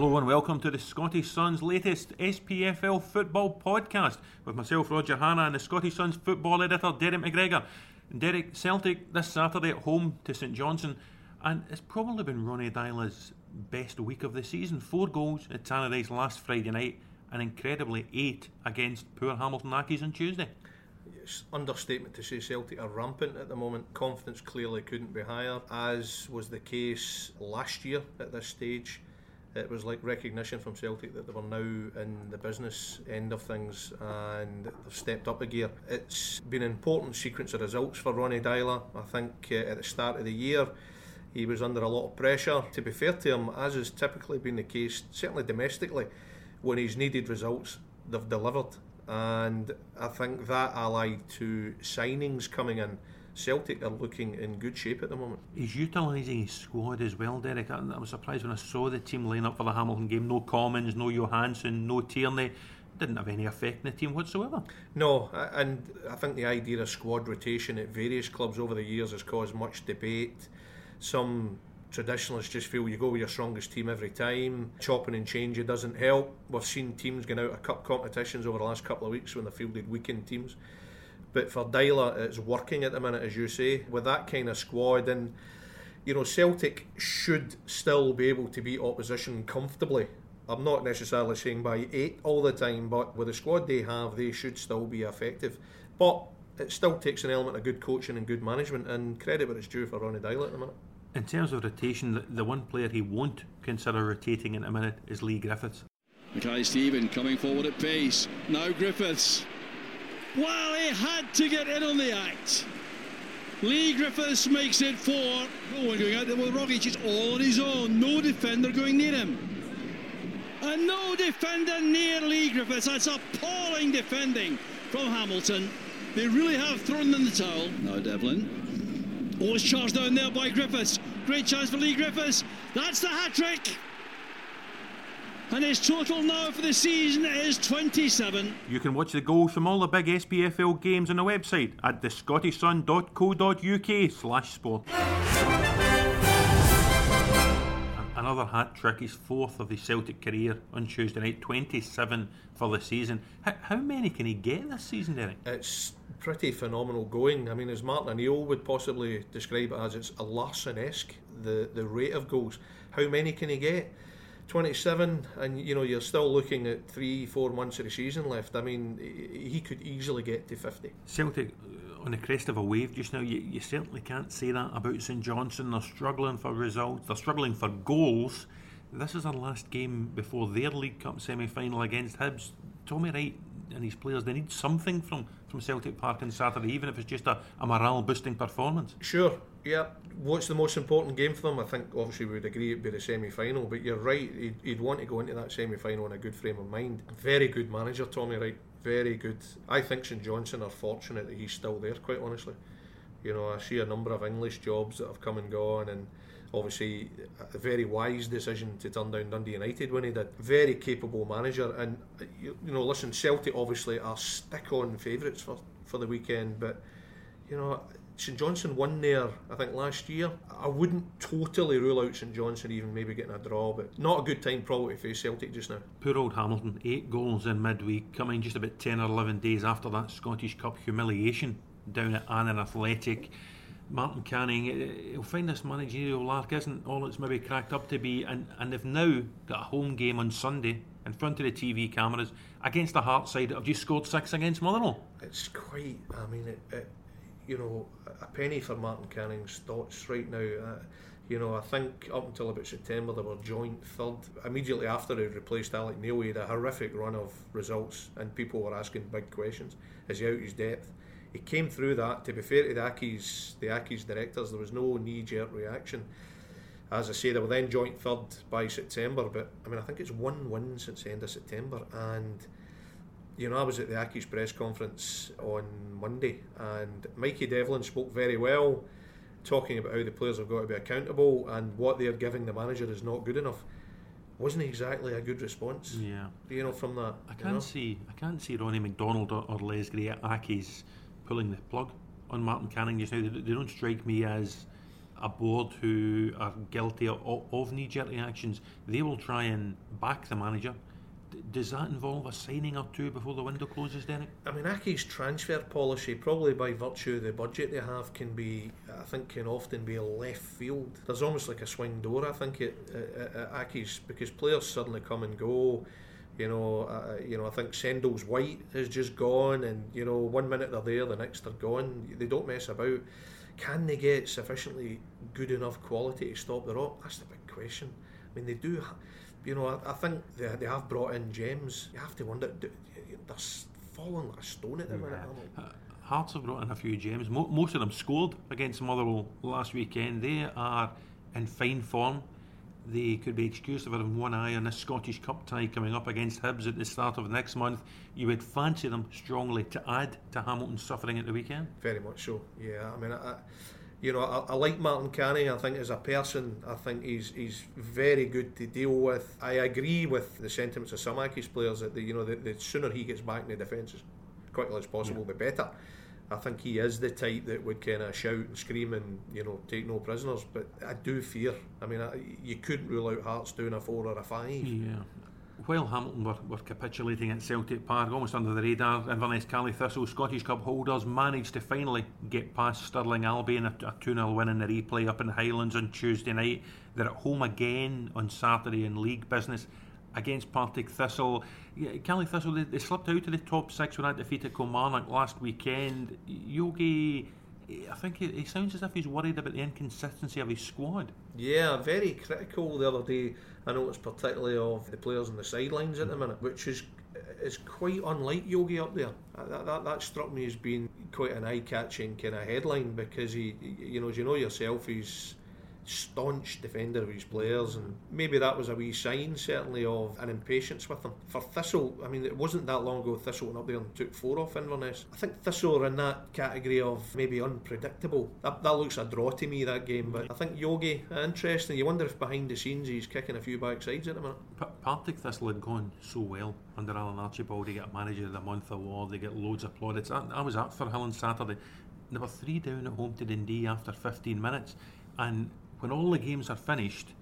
Hello and welcome to the Scottish Sun's latest SPFL football podcast with myself, Roger Hannah, and the Scottish Sun's football editor, Derek McGregor. And Derek, Celtic this Saturday at home to St Johnstone, and it's probably been Ronny Deila's best week of the season. Four goals at Tannadice last Friday night, and incredibly eight against poor Hamilton Accies on Tuesday. It's understatement to say Celtic are rampant at the moment. Confidence clearly couldn't be higher, as was the case last year at this stage it was like recognition from Celtic that they were now in the business end of things and they've stepped up a gear. It's been an important sequence of results for Ronny Deila. I think uh, at the start of the year he was under a lot of pressure. To be fair to him, as has typically been the case, certainly domestically, when he's needed results, they've delivered. And I think that allied to signings coming in Celtic are looking in good shape at the moment. He's utilising his squad as well, Derek. I, I, was surprised when I saw the team line up for the Hamilton game. No Commons, no Johansen, no Tierney. Didn't have any effect in the team whatsoever. No, and I think the idea of squad rotation at various clubs over the years has caused much debate. Some traditionalists just feel you go with your strongest team every time. Chopping and changing doesn't help. We've seen teams going out of cup competitions over the last couple of weeks when they fielded weakened teams. But for Deila, it's working at the minute, as you say, with that kind of squad. And, you know, Celtic should still be able to beat opposition comfortably. I'm not necessarily saying by eight all the time, but with the squad they have, they should still be effective. But it still takes an element of good coaching and good management, and credit where it's due for Ronny Deila at the minute. In terms of rotation, the, the one player he won't consider rotating in a minute is Leigh Griffiths. Mackay-Steven coming forward at pace. Now Griffiths well, he had to get in on the act. Leigh Griffiths makes it four. Oh, no one going out there. Well, Rogic is all on his own. No defender going near him. And no defender near Leigh Griffiths. That's appalling defending from Hamilton. They really have thrown in the towel. Now Devlin. Oh, it's charged down there by Griffiths. Great chance for Leigh Griffiths. That's the hat trick and his total now for the season is 27. You can watch the goals from all the big SPFL games on the website at thescottishsun.co.uk slash sport. Another hat trick, his fourth of the Celtic career on Tuesday night, 27 for the season. How, how many can he get this season, Derek? It's pretty phenomenal going. I mean, as Martin O'Neill would possibly describe it as, it's a Larsson-esque, the, the rate of goals. How many can he get? 27 and you know you're still looking at three four months of the season left. I mean he could easily get to 50 Celtic uh, on the crest of a wave just now you, you certainly can't say that about St Johnstone. They're struggling for results they're struggling for goals. This is our last game before their League Cup semi-final against Hibs. Tommy Wright and his players they need something from from Celtic Park on Saturday even if it's just a, a morale boosting performance sure yeah, what's the most important game for them? I think obviously we would agree it'd be the semi final, but you're right, he'd, he'd want to go into that semi final in a good frame of mind. Very good manager, Tommy Wright. Very good. I think St Johnstone are fortunate that he's still there, quite honestly. You know, I see a number of English jobs that have come and gone, and obviously a very wise decision to turn down Dundee United when he did. Very capable manager, and you, you know, listen, Celtic obviously are stick on favourites for, for the weekend, but you know, St Johnstone won there, I think, last year. I wouldn't totally rule out St Johnstone even maybe getting a draw, but not a good time probably face Celtic just now. Poor old Hamilton, eight goals in midweek, coming just about 10 or 11 days after that Scottish Cup humiliation down at Annan Athletic. Martin Canning, eh, he'll find this managerial lark isn't all it's maybe cracked up to be, and, and they've now got a home game on Sunday in front of the TV cameras against the Heart side that have just scored six against Motherwell. It's quite, I mean, it, it you know, a penny for Martin Canning's thoughts right now. Uh, you know, I think up until about September they were joint third. Immediately after he replaced Alex Neil, he had a horrific run of results, and people were asking big questions. Is he out his depth? He came through that. To be fair to the Accies, the Accies directors, there was no knee jerk reaction. As I say, they were then joint third by September, but I mean, I think it's one win since the end of September. And, you know, I was at the Accies press conference on Monday, and Mikey Devlin spoke very well, talking about how the players have got to be accountable and what they're giving the manager is not good enough wasn't exactly a good response. Yeah, you know from that. I can't know? see I can't see Ronnie McDonald or, or Les Gray at Accies pulling the plug on Martin Canning just now. They, don't strike me as a board who are guilty of, knee-jerk reactions. They will try and back the manager. Does that involve a signing or two before the window closes, Derek? I mean, Accies' transfer policy, probably by virtue of the budget they have, can be, I think, can often be a left field. There's almost like a swing door, I think, at, at, at Accies, because players suddenly come and go. You know, uh, you know. I think Sendles White has just gone, and you know, one minute they're there, the next they're gone. They don't mess about. Can they get sufficiently good enough quality to stop the rot? That's the big question. I mean, they do. You know, I, I think they, they have brought in gems. You have to wonder. Do, they're falling like a stone at the minute. Uh, Hearts have brought in a few gems. Most of them scored against Motherwell last weekend. They are in fine form they could be excused for having one eye on the Scottish Cup tie coming up against Hibs at the start of next month. You would fancy them strongly to add to Hamilton's suffering at the weekend. Very much so. Yeah, I mean, I, you know, I, I, like Martin Canning. I think as a person, I think he's he's very good to deal with. I agree with the sentiments of some Accies players that the, you know the, the sooner he gets back in the defence as quickly as possible, yeah. the better. I think he is the type that would kind of shout and scream and you know take no prisoners. But I do fear. I mean, I, you couldn't rule out Hearts doing a four or a five. Yeah. While Hamilton were, were capitulating at Celtic Park, almost under the radar, Inverness Caley Thistle Scottish Cup holders managed to finally get past Stirling Albion, a, a 2 0 win in the replay up in the Highlands on Tuesday night. They're at home again on Saturday in league business against Partick Thistle. Yeah, Caley Thistle, they, they, slipped out of the top six when I defeated Kilmarnock last weekend. Yogi, I think he, he, sounds as if he's worried about the inconsistency of his squad. Yeah, very critical the other day. I noticed particularly of the players on the sidelines at the minute, which is is quite unlike Yogi up there. That, that, that struck me as being quite an eye-catching kind of headline because he, you know, as you know yourself, he's staunch defender of his players, and maybe that was a wee sign, certainly, of an impatience with him. For Thistle, I mean, it wasn't that long ago Thistle went up there and took four off Inverness. I think Thistle are in that category of maybe unpredictable. That, that looks a draw to me, that game, but I think Yogi, uh, interesting. You wonder if behind the scenes he's kicking a few backsides at the minute. P- Partick Thistle had gone so well under Alan Archibald. They get Manager of the Month award, they get loads of plaudits. I, I was at Firhill on Saturday. They were three down at home to Dundee after 15 minutes. And when all the games are finished,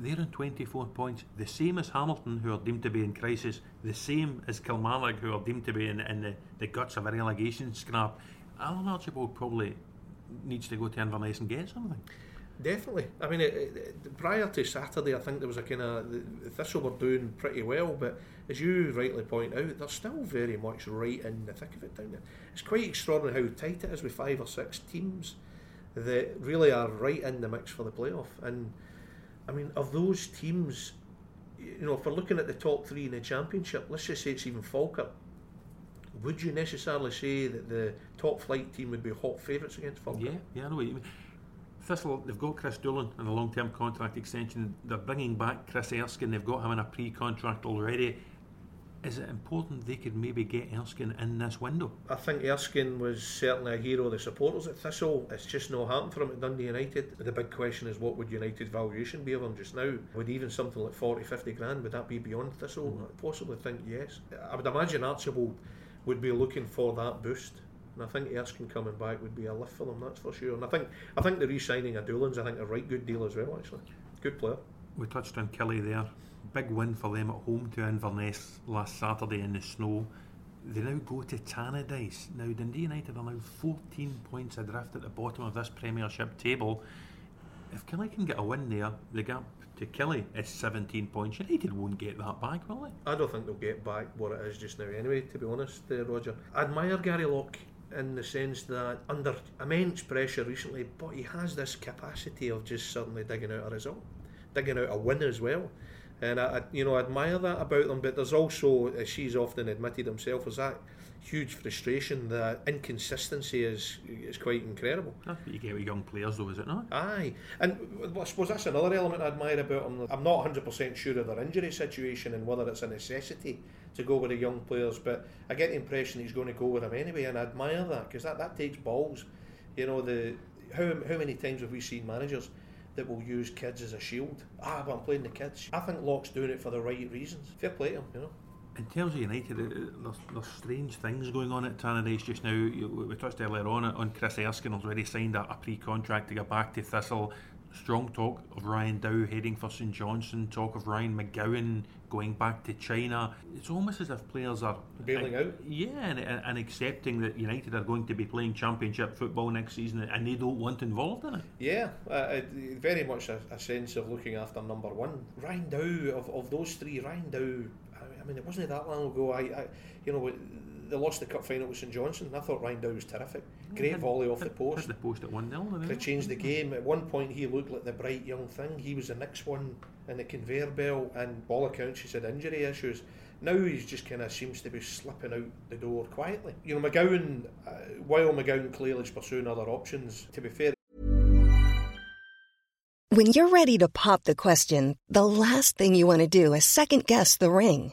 they're on 24 points, the same as Hamilton, who are deemed to be in crisis, the same as Kilmarnock, who are deemed to be in, in the, the guts of a relegation scrap. Alan Archibald probably needs to go to Inverness and get something. Definitely. I mean, it, it, prior to Saturday, I think there was a kind of Thistle were doing pretty well, but as you rightly point out, they're still very much right in the thick of it down there. It's quite extraordinary how tight it is with five or six teams that really are right in the mix for the playoff. And I mean, of those teams, you know, if we're looking at the top three in the championship, let's just say it's even Falkirk. Would you necessarily say that the top flight team would be hot favourites against Falkirk? Yeah, yeah, I know what you mean. Thistle, they've got Chris Doolan in a long term contract extension. They're bringing back Chris Erskine, they've got him in a pre contract already is it important they could maybe get Erskine in this window? I think Erskine was certainly a hero of the supporters at Thistle. It's just no happened for him at Dundee United. The big question is what would United valuation be of him just now? Would even something like 40, 50 grand, would that be beyond Thistle? Mm-hmm. I possibly think yes. I would imagine Archibald would be looking for that boost. And I think Erskine coming back would be a lift for them, that's for sure. And I think I think the re-signing of Doolan's I think a right good deal as well actually. Good player. We touched on Killie there big win for them at home to Inverness last Saturday in the snow. They now go to Tannadice. Now, Dundee United are now 14 points adrift at the bottom of this Premiership table. If Killie can get a win there, the gap to Killie is 17 points. United won't get that back, will they? I don't think they'll get back what it is just now, anyway, to be honest, uh, Roger. I admire Gary Locke in the sense that under immense pressure recently, but he has this capacity of just suddenly digging out a result, digging out a win as well. And I, I, you know I admire that about them. But there's also, as she's often admitted himself, is that huge frustration. The inconsistency is is quite incredible. Ah, that's what you get with young players, though, is it not? Aye, and I suppose that's another element I admire about them. I'm not 100% sure of their injury situation and whether it's a necessity to go with the young players, but I get the impression he's going to go with them anyway, and I admire that because that, that takes balls. You know, the how, how many times have we seen managers that will use kids as a shield? Ah, but I'm playing the kids. I think Locke's doing it for the right reasons. Fair play to him, you know. In terms of United, uh, there's, there's strange things going on at Tannadice just now. We touched earlier on on Chris Erskine already signed a, a pre-contract to go back to Thistle. Strong talk of Ryan Dow heading for St Johnstone. Talk of Ryan McGowan going back to China. It's almost as if players are bailing uh, out. Yeah, and, and, accepting that United are going to be playing Championship football next season, and they don't want involved in it. Yeah, uh, very much a, a, sense of looking after number one. Ryan Dow of, of those three, Ryan Dow I mean, it wasn't that long ago. I, I you know, they lost the cup final with St Johnstone. I thought Ryan Dow was terrific. Great hit, volley off hit, the post. Hit the post at one 0 Could have changed the game. At one point, he looked like the bright young thing. He was the next one in the conveyor belt, and all accounts, he had injury issues. Now he's just kind of seems to be slipping out the door quietly. You know, McGowan, uh, while McGowan clearly is pursuing other options, to be fair. When you're ready to pop the question, the last thing you want to do is second guess the ring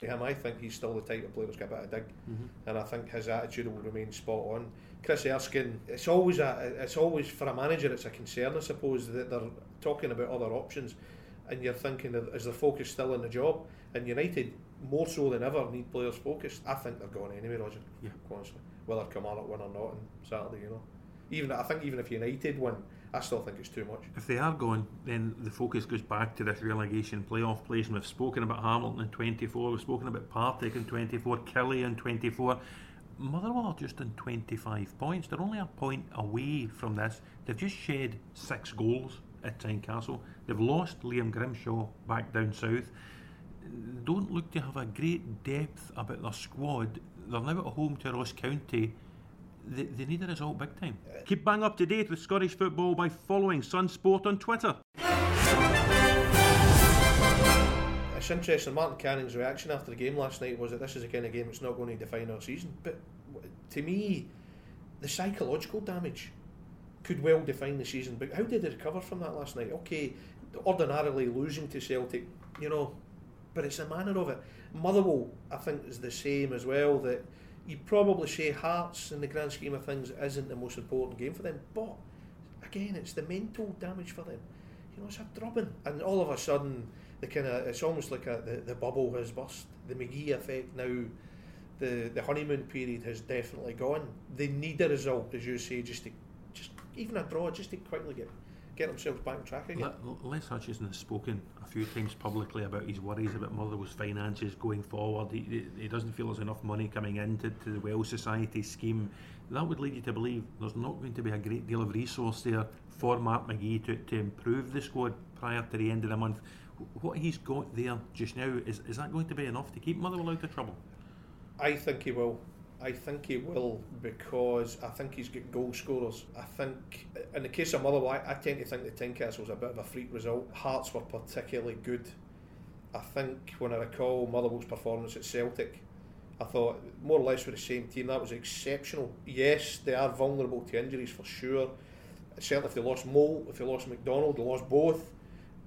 To him. I think he's still the type of player that's got a bit of dig, mm-hmm. and I think his attitude will remain spot on. Chris Erskine, it's always a, it's always for a manager, it's a concern, I suppose, that they're talking about other options, and you're thinking, is the focus still on the job? And United, more so than ever, need players focused. I think they're going anyway, Roger. Yeah, honestly, whether Kilmarnock win or not on Saturday, you know. Even I think even if United win, I still think it's too much. If they are going, then the focus goes back to this relegation playoff place. And we've spoken about Hamilton in 24, we've spoken about Partick in 24, Killie in 24. Motherwell are just in 25 points. They're only a point away from this. They've just shed six goals at Tynecastle. They've lost Liam Grimshaw back down south. Don't look to have a great depth about their squad. They're now at home to Ross County they, they need a result big time. Keep bang up to date with Scottish football by following Sun Sport on Twitter. It's interesting. Martin Canning's reaction after the game last night was that this is a kind of game that's not going to define our season. But to me, the psychological damage could well define the season. But how did they recover from that last night? Okay, ordinarily losing to Celtic, you know, but it's a manner of it. Motherwell, I think, is the same as well. That you'd probably say Hearts, in the grand scheme of things, isn't the most important game for them. But again, it's the mental damage for them. You know, it's a drubbing, and all of a sudden, the kind of it's almost like a, the the bubble has burst. The McGhee effect now. The, the honeymoon period has definitely gone. They need a result, as you say, just to just even a draw, just to quickly get get themselves back on track again. Les Hutchison has spoken a few times publicly about his worries about Motherwell's finances going forward. He, he doesn't feel there's enough money coming into to the Well Society scheme. That would lead you to believe there's not going to be a great deal of resource there for Mark McGhee to, to improve the squad prior to the end of the month. What he's got there just now, is, is that going to be enough to keep Motherwell out of trouble? I think he will. I think he will because I think he's got goal scorers. I think in the case of Motherwell, I, tend to think that Tynecastle was a bit of a freak result. Hearts were particularly good. I think when I recall Motherwell's performance at Celtic, I thought more or less with the same team that was exceptional. Yes, they are vulnerable to injuries for sure. Certainly, if they lost Moult, if they lost McDonald, they lost both.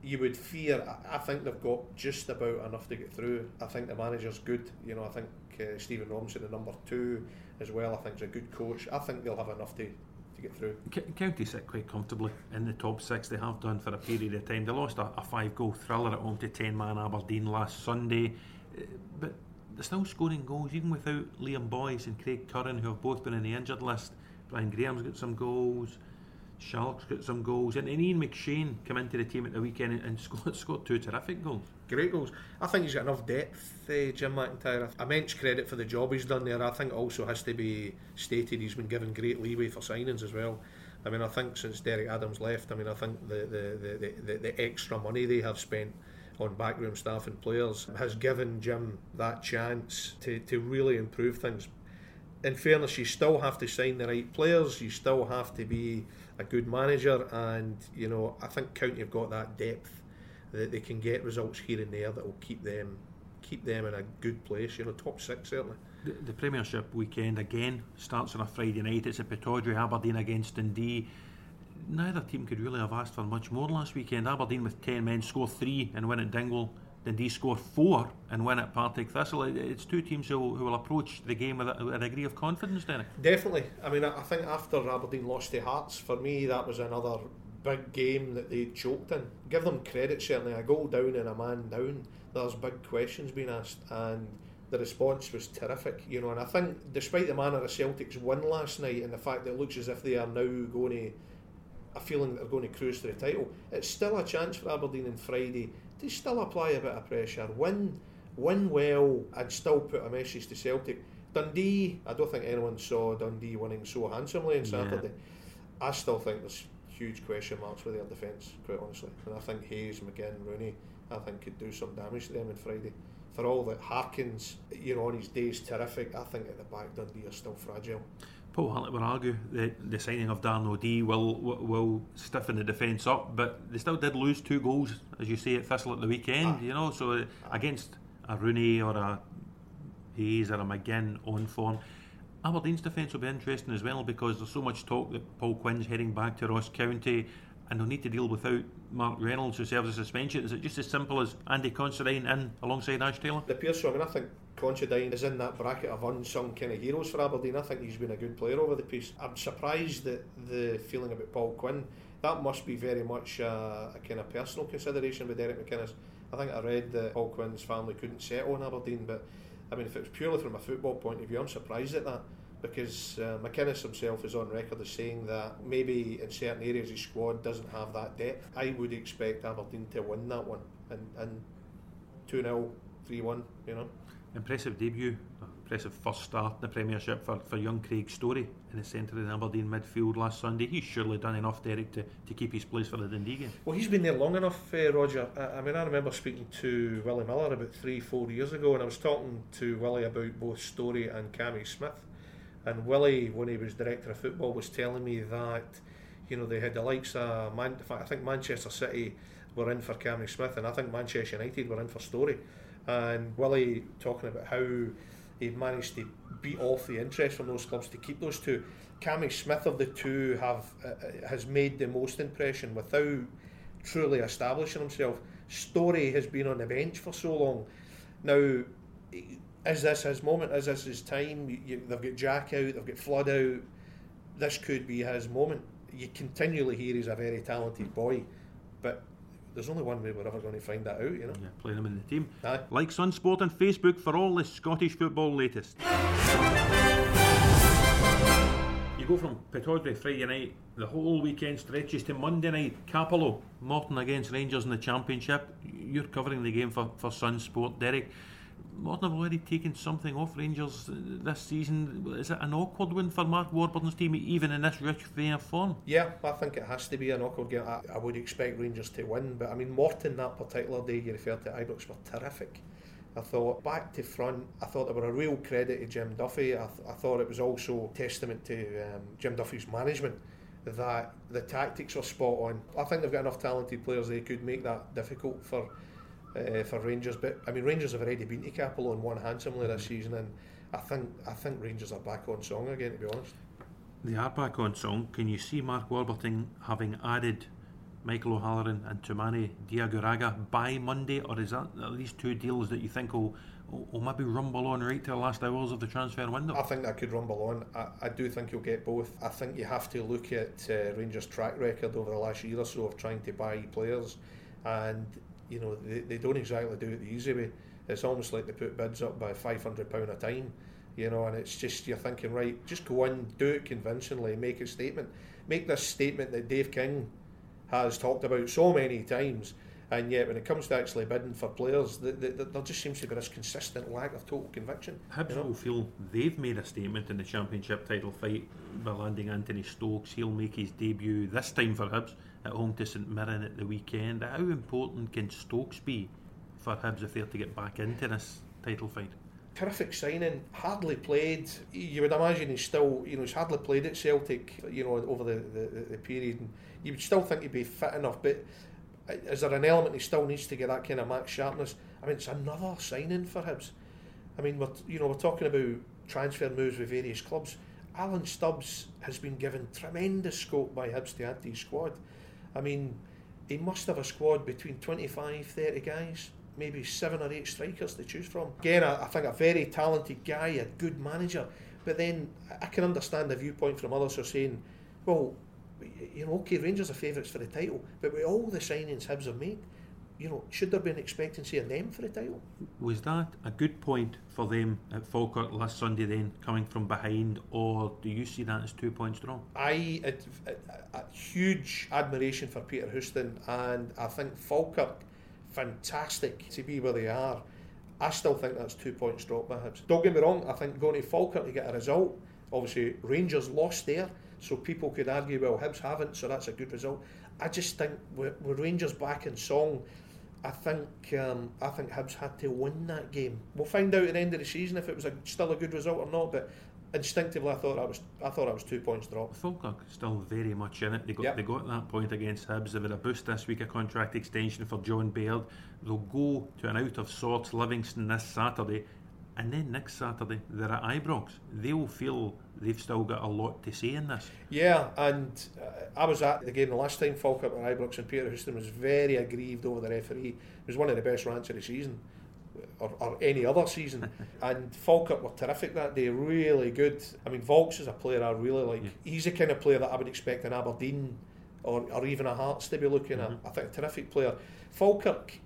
You would fear. I, I think they've got just about enough to get through. I think the manager's good. You know, I think uh, Stephen Robinson, the number two, as well. I think is a good coach. I think they'll have enough to. To get through. County sit quite comfortably in the top six. They have done for a period of time. They lost a, a five-goal thriller at home to ten-man Aberdeen last Sunday, uh, but they're still scoring goals even without Liam Boyce and Craig Curran, who have both been in the injured list. Brian Graham's got some goals. Sharks got some goals, and, then Ian McShane came into the team at the weekend and, and scored, scored two terrific goals. Great goals. I think he's got enough depth, uh, Jim McIntyre. Immense credit for the job he's done there. I think also has to be stated he's been given great leeway for signings as well. I mean, I think since Derek Adams left, I mean, I think the the, the, the, the extra money they have spent on backroom staff and players has given Jim that chance to, to really improve things. In fairness, you still have to sign the right players, you still have to be a good manager, and you know I think County have got that depth that they can get results here and there that will keep them keep them in a good place. You know, top six certainly. The, the Premiership weekend again starts on a Friday night. It's a Pittodrie, Aberdeen against Dundee. Neither team could really have asked for much more last weekend. Aberdeen with ten men score three and win at Dingwall. Dundee score four and win at Partick Thistle. It's two teams who, who will approach the game with a, with a, degree of confidence, Derek. Definitely. I mean, I think after Aberdeen lost to Hearts, for me, that was another big game that they choked in. Give them credit, certainly. A goal down and a man down. There's big questions being asked, and the response was terrific. You know, and I think despite the manner of Celtic's win last night and the fact that it looks as if they are now going to a feeling that they're going to cruise to the title, it's still a chance for Aberdeen on Friday to still apply a bit of pressure, win, win well, and still put a message to Celtic. Dundee, I don't think anyone saw Dundee winning so handsomely on Saturday. Yeah. I still think there's huge question marks with their defence, quite honestly. And I think Hayes, McGinn, Rooney, I think could do some damage to them on Friday. For all that Harkins, you know, on his day is terrific, I think at the back Dundee are still fragile. Paul Hartley would argue that the signing of Darren O'Dea will will stiffen the defence up, but they still did lose two goals, as you say, at Thistle at the weekend. Ah. You know, so ah. against a Rooney or a Hayes or a McGinn on form. Aberdeen's defence will be interesting as well because there's so much talk that Paul Quinn's heading back to Ross County and they'll need to deal without Mark Reynolds who serves a suspension. Is it just as simple as Andy Considine in alongside Ash Taylor? It appears so. I mean, I think Considine is in that bracket of unsung kind of heroes for Aberdeen. I think he's been a good player over the piece. I'm surprised that the feeling about Paul Quinn, that must be very much a, a kind of personal consideration with Derek McInnes. I think I read that Paul Quinn's family couldn't settle in Aberdeen, but I mean, if it was purely from a football point of view, I'm surprised at that because uh, McInnes himself is on record as saying that maybe in certain areas his squad doesn't have that depth. I would expect Aberdeen to win that one and, and 2 0, 3 1, you know. Impressive debut, impressive first start in the Premiership for, for young Craig Storie in the centre of the Aberdeen midfield last Sunday. He's surely done enough, Derek, to, to keep his place for the Dundee game. Well, he's been there long enough, uh, Roger. I, I, mean, I remember speaking to Willie Miller about three, four years ago, and I was talking to Willie about both Storie and Cammy Smith. And Willie, when he was director of football, was telling me that you know they had the likes of Man- I think Manchester City were in for Cammy Smith, and I think Manchester United were in for Storie. And Willie talking about how he managed to beat off the interest from those clubs to keep those two. Cammy Smith of the two have uh, uh, has made the most impression without truly establishing himself. Storie has been on the bench for so long. Now is this his moment? Is this his time? You, you, they've got Jack out, they've got Flood out. This could be his moment. You continually hear he's a very talented boy, but there's only one way we're ever going to find that out, you know. Yeah, playing them in the team. Aye. Like Sunsport on Facebook for all the Scottish football latest. You go from Pittodrie Friday night, the whole weekend stretches to Monday night, Cappielow, Morton against Rangers in the Championship. You're covering the game for, for Sunsport, Derek. Morton have already taken something off Rangers this season. Is it an awkward win for Mark Warburton's team, even in this rich vein of form? Yeah, I think it has to be an awkward game. I, I would expect Rangers to win, but I mean, Morton that particular day you referred to, Ibrox were terrific. I thought back to front, I thought they were a real credit to Jim Duffy. I, th- I thought it was also testament to um, Jim Duffy's management that the tactics were spot on. I think they've got enough talented players they could make that difficult for uh, for Rangers. But I mean, Rangers have already been to Cappielow and won handsomely this season, and I think I think Rangers are back on song again. To be honest, they are back on song. Can you see Mark Warburton having added Michael O'Halloran and Toumani Diagouraga by Monday, or is that at least two deals that you think will, will maybe rumble on right to the last hours of the transfer window? I think that could rumble on. I, I do think you'll get both. I think you have to look at uh, Rangers' track record over the last year or so of trying to buy players, and you know they, they don't exactly do it the easy way. It's almost like they put bids up by five hundred pound a time, you know, and it's just you're thinking right, just go in, do it convincingly, make a statement, make this statement that Dave King has talked about so many times. And yet, when it comes to actually bidding for players, the, the, the, there just seems to be this consistent lack of total conviction. Hibs you know? will feel they've made a statement in the Championship title fight by landing Anthony Stokes. He'll make his debut this time for Hibs at home to St Mirren at the weekend. How important can Stokes be for Hibs if they're to get back into this title fight? terrific signing. Hardly played. You would imagine he's still, you know, he's hardly played at Celtic, you know, over the, the, the period. And you would still think he'd be fit enough, but uh, is there an element he still needs to get that kind of max sharpness? I mean, it's another signing for Hibs. I mean, we're you know we're talking about transfer moves with various clubs. Alan Stubbs has been given tremendous scope by Hibs to add to his squad. I mean, he must have a squad between 25, 30 guys, maybe seven or eight strikers to choose from. Again, I, I think a very talented guy, a good manager. But then I can understand the viewpoint from others who are saying, well, you know, okay, Rangers are favourites for the title, but with all the signings Hibs have made, you know, should there be an expectancy of them for the title? Was that a good point for them at Falkirk last Sunday then, coming from behind, or do you see that as two points strong? I had a, a huge admiration for Peter Houston, and I think Falkirk, fantastic to be where they are. I still think that's two points drop perhaps. Don't get me wrong, I think going to Falkirk to get a result, obviously Rangers lost there, so people could argue, well, Hibs haven't, so that's a good result. I just think with Rangers back in song, I think um, I think Hibs had to win that game. We'll find out at the end of the season if it was a, still a good result or not. But instinctively, I thought I was I thought I was two points drop. Falkirk still very much in it. They got Yep. they got that point against Hibs. They've had a boost this week, a contract extension for John Baird. They'll go to an out of sorts Livingston this Saturday, and then next Saturday they're at Ibrox. They'll feel they've still got a lot to say in this. Yeah, and uh, I was at the game the last time Falkirk and Ibrox and Peter Houston was very aggrieved over the referee. It was one of the best rants of the season. Or, or any other season, and Falkirk were terrific that day, really good. I mean, Vaulks is a player I really like. Yeah. He's the kind of player that I would expect in Aberdeen or, or even a Hearts to be looking at. I think a terrific player. Falkirk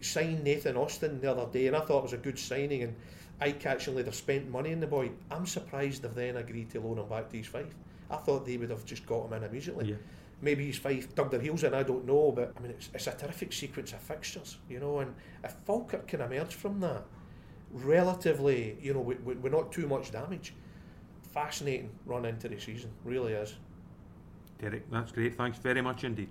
signed Nathan Austin the other day, and I thought it was a good signing. And eye-catchingly, they've spent money on the boy. I'm surprised they've then agreed to loan him back to East Fife. I thought they would have just got him in immediately. Yeah. Maybe East Fife dug their heels in, I don't know, but I mean, it's, it's a terrific sequence of fixtures, you know. And if Falkirk can emerge from that relatively, you know, with, with, with not too much damage, fascinating run into the season, really is. Derek, that's great. Thanks very much indeed.